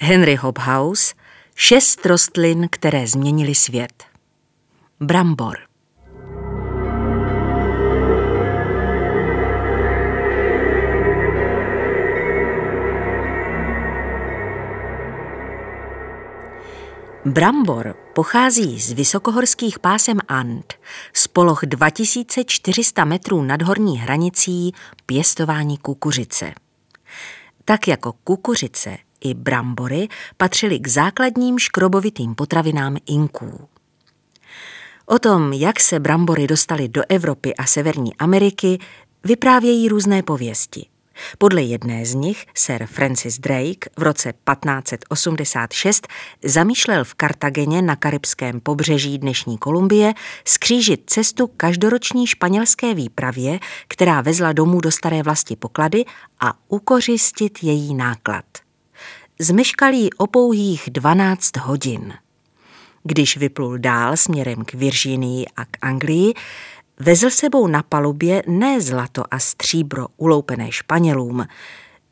Henry Hobhouse Šest rostlin, které změnily svět. Brambor. Brambor pochází z vysokohorských pásem And z poloh 2400 metrů nad horní hranicí pěstování kukuřice. Tak jako kukuřice i brambory patřily k základním škrobovitým potravinám Inků. O tom, jak se brambory dostaly do Evropy a Severní Ameriky, vyprávějí různé pověsti. Podle jedné z nich Sir Francis Drake v roce 1586 zamýšlel v Kartageně na karibském pobřeží dnešní Kolumbie skřížit cestu každoroční španělské výpravě, která vezla domů do staré vlasti poklady a ukořistit její náklad zmeškal jí o pouhých 12 hodin. Když vyplul dál směrem k Virginii a k Anglii, vezl sebou na palubě ne zlato a stříbro uloupené Španělům,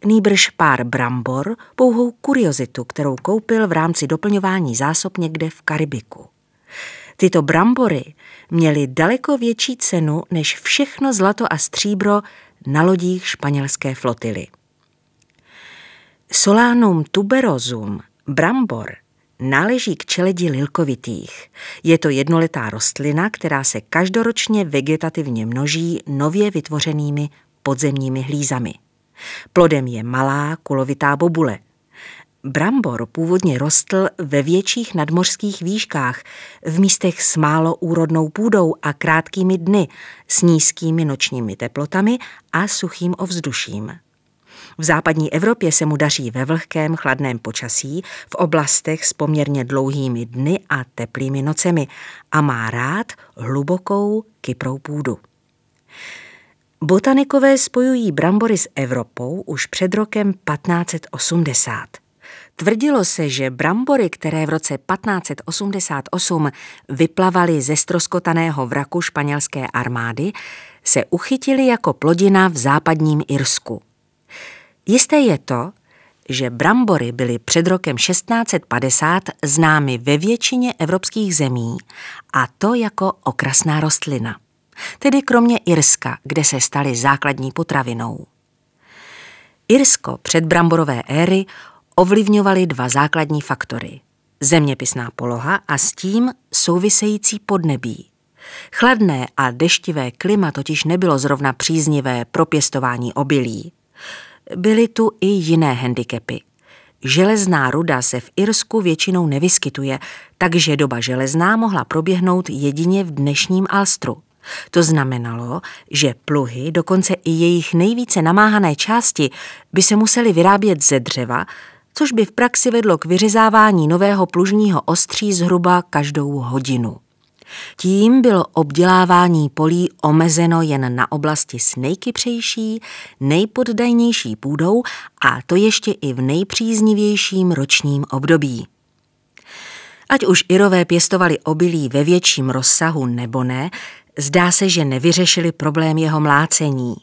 nýbrž pár brambor, pouhou kuriozitu, kterou koupil v rámci doplňování zásob někde v Karibiku. Tyto brambory měly daleko větší cenu než všechno zlato a stříbro na lodích španělské flotily. Solanum tuberosum, brambor, náleží k čeledi lilkovitých. Je to jednoletá rostlina, která se každoročně vegetativně množí nově vytvořenými podzemními hlízami. Plodem je malá kulovitá bobule. Brambor původně rostl ve větších nadmořských výškách, v místech s málo úrodnou půdou a krátkými dny, s nízkými nočními teplotami a suchým ovzduším. V západní Evropě se mu daří ve vlhkém, chladném počasí, v oblastech s poměrně dlouhými dny a teplými nocemi a má rád hlubokou kyprou půdu. Botanikové spojují brambory s Evropou už před rokem 1580. Tvrdilo se, že brambory, které v roce 1588 vyplavaly ze stroskotaného vraku španělské armády, se uchytily jako plodina v západním Irsku. Jisté je to, že brambory byly před rokem 1650 známy ve většině evropských zemí a to jako okrasná rostlina. Tedy kromě Irska, kde se staly základní potravinou. Irsko před bramborové éry ovlivňovaly dva základní faktory. Zeměpisná poloha a s tím související podnebí. Chladné a deštivé klima totiž nebylo zrovna příznivé pro pěstování obilí. Byly tu i jiné handicapy. Železná ruda se v Irsku většinou nevyskytuje, takže doba železná mohla proběhnout jedině v dnešním Alstru. To znamenalo, že pluhy, dokonce i jejich nejvíce namáhané části, by se musely vyrábět ze dřeva, což by v praxi vedlo k vyřezávání nového plužního ostří zhruba každou hodinu. Tím bylo obdělávání polí omezeno jen na oblasti s nejkypřejší, nejpoddajnější půdou a to ještě i v nejpříznivějším ročním období. Ať už Irové pěstovali obilí ve větším rozsahu nebo ne, zdá se, že nevyřešili problém jeho mlácení.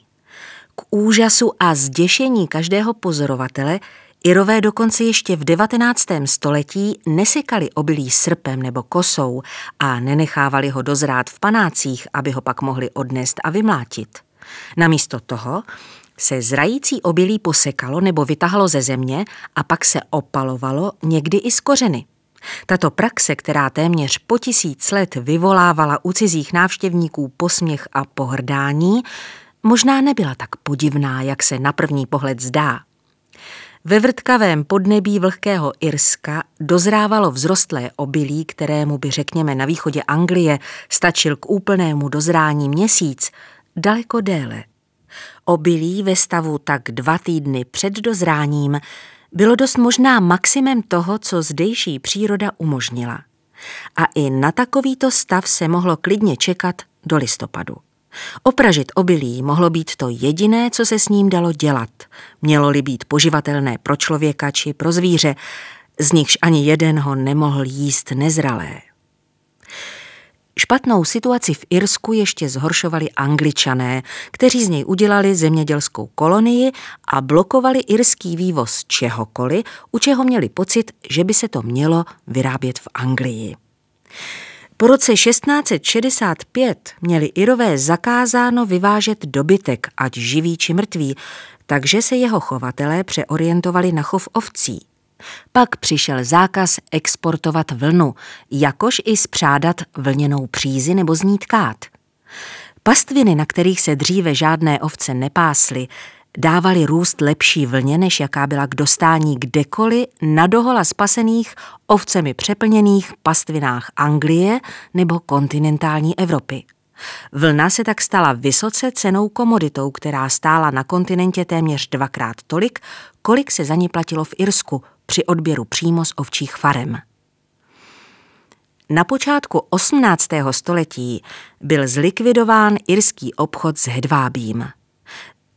K úžasu a zděšení každého pozorovatele Irové dokonce ještě v 19. století nesekali obilí srpem nebo kosou a nenechávali ho dozrát v panácích, aby ho pak mohli odnést a vymlátit. Namísto toho se zrající obilí posekalo nebo vytahalo ze země a pak se opalovalo někdy i z kořeny. Tato praxe, která téměř po tisíc let vyvolávala u cizích návštěvníků posměch a pohrdání, možná nebyla tak podivná, jak se na první pohled zdá. Ve vrtkavém podnebí vlhkého Irska dozrávalo vzrostlé obilí, kterému by řekněme na východě Anglie stačil k úplnému dozrání měsíc, daleko déle. Obilí ve stavu tak dva týdny před dozráním bylo dost možná maximem toho, co zdejší příroda umožnila. A i na takovýto stav se mohlo klidně čekat do listopadu. Opražit obilí mohlo být to jediné, co se s ním dalo dělat. Mělo-li být poživatelné pro člověka či pro zvíře, z nichž ani jeden ho nemohl jíst nezralé. Špatnou situaci v Irsku ještě zhoršovali angličané, kteří z něj udělali zemědělskou kolonii a blokovali irský vývoz čehokoliv, u čeho měli pocit, že by se to mělo vyrábět v Anglii. Po roce 1665 měli Irové zakázáno vyvážet dobytek, ať živý či mrtvý, takže se jeho chovatelé přeorientovali na chov ovcí. Pak přišel zákaz exportovat vlnu, jakož i spřádat vlněnou přízi nebo z ní tkát. Pastviny, na kterých se dříve žádné ovce nepásly, dávali růst lepší vlně, než jaká byla k dostání kdekoliv na dohola spasených ovcemi přeplněných pastvinách Anglie nebo kontinentální Evropy. Vlna se tak stala vysoce cenou komoditou, která stála na kontinentě téměř dvakrát tolik, kolik se za ní platilo v Irsku při odběru přímo z ovčích farem. Na počátku 18. století byl zlikvidován irský obchod s hedvábím.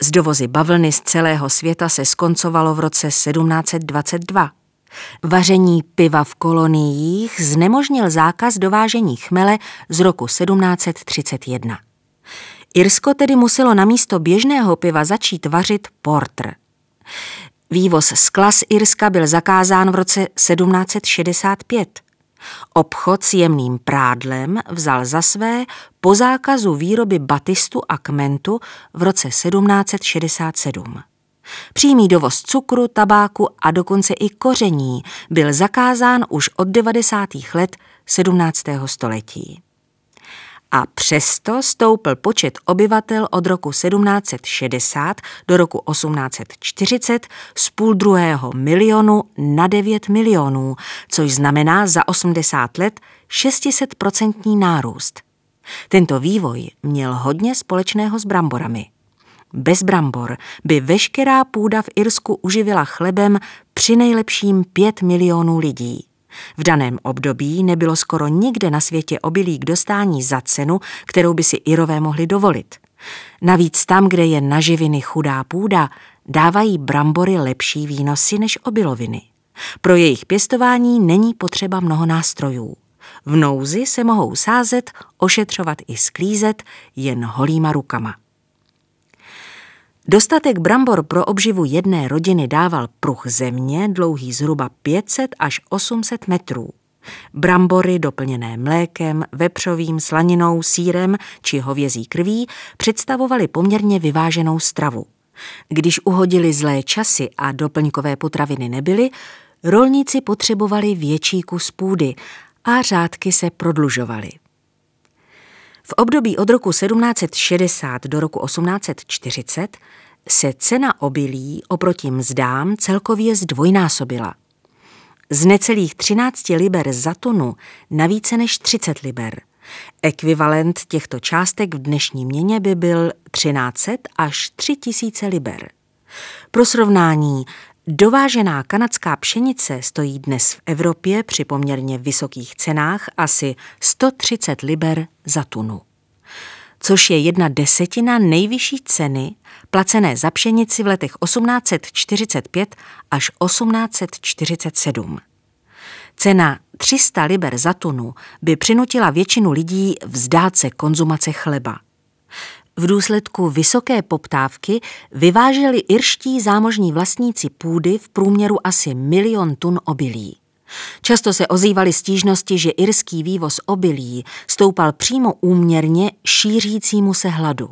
Z dovozy bavlny z celého světa se skoncovalo v roce 1722. Vaření piva v koloniích znemožnil zákaz dovážení chmele z roku 1731. Irsko tedy muselo na místo běžného piva začít vařit portr. Vývoz skla z Irska byl zakázán v roce 1765. Obchod s jemným prádlem vzal za své po zákazu výroby batistu a kmentu v roce 1767. Přímý dovoz cukru, tabáku a dokonce i koření byl zakázán už od 90. let 17. století a přesto stoupl počet obyvatel od roku 1760 do roku 1840 z půl druhého milionu na 9 milionů, což znamená za 80 let 600% nárůst. Tento vývoj měl hodně společného s bramborami. Bez brambor by veškerá půda v Irsku uživila chlebem při nejlepším 5 milionů lidí. V daném období nebylo skoro nikde na světě obilí k dostání za cenu, kterou by si Irové mohli dovolit. Navíc tam, kde je na živiny chudá půda, dávají brambory lepší výnosy než obiloviny. Pro jejich pěstování není potřeba mnoho nástrojů. V nouzi se mohou sázet, ošetřovat i sklízet jen holýma rukama. Dostatek brambor pro obživu jedné rodiny dával pruh země dlouhý zhruba 500 až 800 metrů. Brambory doplněné mlékem, vepřovým, slaninou, sírem či hovězí krví představovaly poměrně vyváženou stravu. Když uhodili zlé časy a doplňkové potraviny nebyly, rolníci potřebovali větší kus půdy a řádky se prodlužovaly. V období od roku 1760 do roku 1840 se cena obilí oproti mzdám celkově zdvojnásobila. Z necelých 13 liber za tunu na více než 30 liber. Ekvivalent těchto částek v dnešní měně by byl 1300 až 3000 liber. Pro srovnání, dovážená kanadská pšenice stojí dnes v Evropě při poměrně vysokých cenách asi 130 liber za tunu což je jedna desetina nejvyšší ceny placené za pšenici v letech 1845 až 1847. Cena 300 liber za tunu by přinutila většinu lidí vzdát se konzumace chleba. V důsledku vysoké poptávky vyváželi irští zámožní vlastníci půdy v průměru asi milion tun obilí. Často se ozývaly stížnosti, že irský vývoz obilí stoupal přímo úměrně šířícímu se hladu.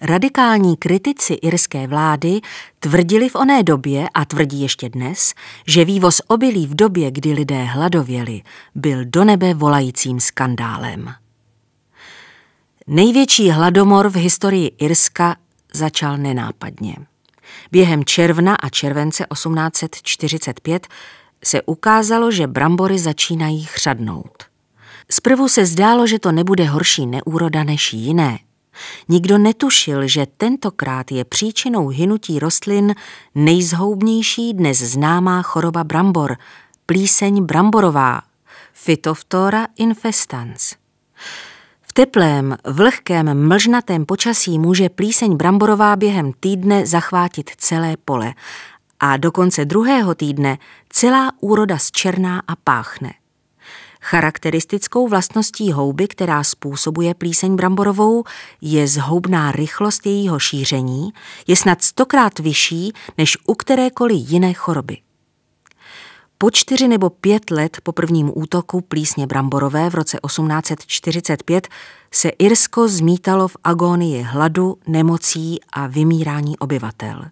Radikální kritici irské vlády tvrdili v oné době a tvrdí ještě dnes, že vývoz obilí v době, kdy lidé hladověli, byl do nebe volajícím skandálem. Největší hladomor v historii Irska začal nenápadně. Během června a července 1845 se ukázalo, že brambory začínají chřadnout. Zprvu se zdálo, že to nebude horší neúroda než jiné. Nikdo netušil, že tentokrát je příčinou hynutí rostlin nejzhoubnější dnes známá choroba brambor, plíseň bramborová, Phytophthora infestans. V teplém, vlhkém, mlžnatém počasí může plíseň bramborová během týdne zachvátit celé pole a do konce druhého týdne celá úroda zčerná a páchne. Charakteristickou vlastností houby, která způsobuje plíseň bramborovou, je zhoubná rychlost jejího šíření, je snad stokrát vyšší než u kterékoliv jiné choroby. Po čtyři nebo pět let po prvním útoku plísně bramborové v roce 1845 se Irsko zmítalo v agónii hladu, nemocí a vymírání obyvatel.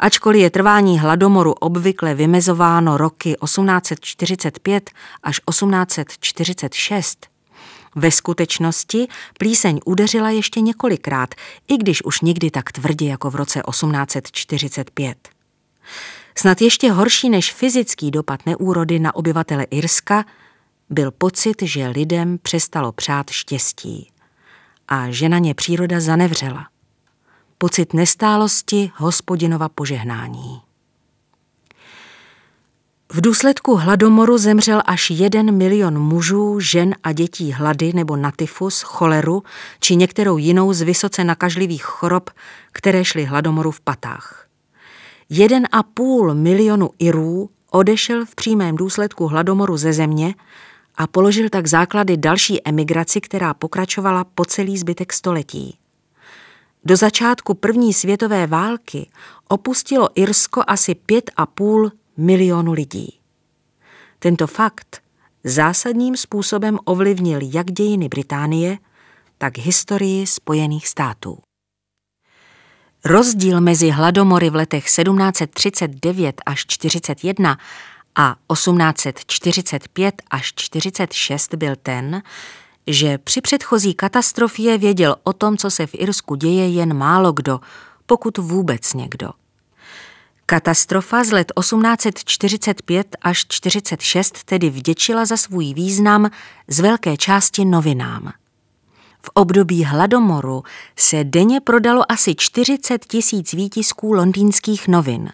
Ačkoliv je trvání hladomoru obvykle vymezováno roky 1845 až 1846, ve skutečnosti plíseň udeřila ještě několikrát, i když už nikdy tak tvrdě jako v roce 1845. Snad ještě horší než fyzický dopad neúrody na obyvatele Irska byl pocit, že lidem přestalo přát štěstí a že na ně příroda zanevřela. Pocit nestálosti hospodinova požehnání. V důsledku hladomoru zemřel až jeden milion mužů, žen a dětí hlady nebo na tyfus, choleru či některou jinou z vysoce nakažlivých chorob, které šly hladomoru v patách. Jeden a půl milionu Irů odešel v přímém důsledku hladomoru ze země a položil tak základy další emigraci, která pokračovala po celý zbytek století. Do začátku první světové války opustilo Irsko asi pět a půl milionu lidí. Tento fakt zásadním způsobem ovlivnil jak dějiny Británie, tak historii Spojených států. Rozdíl mezi hladomory v letech 1739 až 41 a 1845 až 46 byl ten, že při předchozí katastrofě věděl o tom, co se v Irsku děje, jen málo kdo, pokud vůbec někdo. Katastrofa z let 1845 až 46 tedy vděčila za svůj význam z velké části novinám. V období hladomoru se denně prodalo asi 40 tisíc výtisků londýnských novin.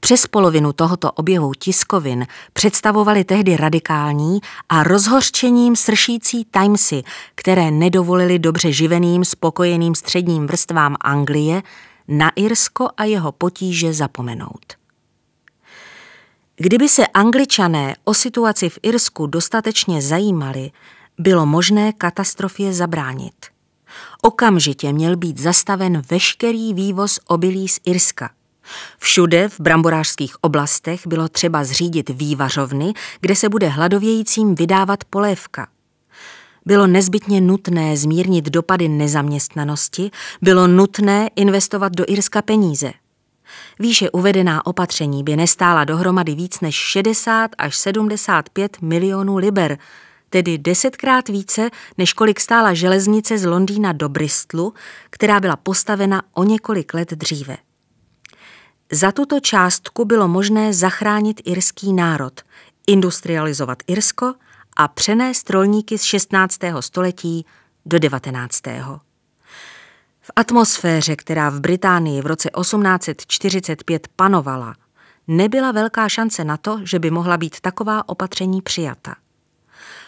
Přes polovinu tohoto objevu tiskovin představovali tehdy radikální a rozhořčením sršící Timesy, které nedovolili dobře živeným, spokojeným středním vrstvám Anglie na Irsko a jeho potíže zapomenout. Kdyby se angličané o situaci v Irsku dostatečně zajímali, bylo možné katastrofě zabránit. Okamžitě měl být zastaven veškerý vývoz obilí z Irska. Všude v bramborářských oblastech bylo třeba zřídit vývařovny, kde se bude hladovějícím vydávat polévka. Bylo nezbytně nutné zmírnit dopady nezaměstnanosti, bylo nutné investovat do Irska peníze. Výše uvedená opatření by nestála dohromady víc než 60 až 75 milionů liber, tedy desetkrát více, než kolik stála železnice z Londýna do Bristolu, která byla postavena o několik let dříve. Za tuto částku bylo možné zachránit irský národ, industrializovat Irsko a přenést rolníky z 16. století do 19. V atmosféře, která v Británii v roce 1845 panovala, nebyla velká šance na to, že by mohla být taková opatření přijata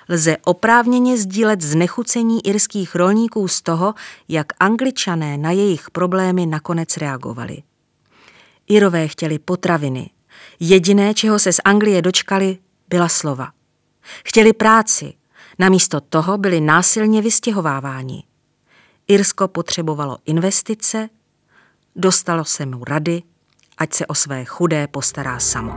lze oprávněně sdílet znechucení irských rolníků z toho, jak angličané na jejich problémy nakonec reagovali. Irové chtěli potraviny. Jediné, čeho se z Anglie dočkali, byla slova. Chtěli práci. Namísto toho byli násilně vystěhováváni. Irsko potřebovalo investice, dostalo se mu rady, ať se o své chudé postará samo.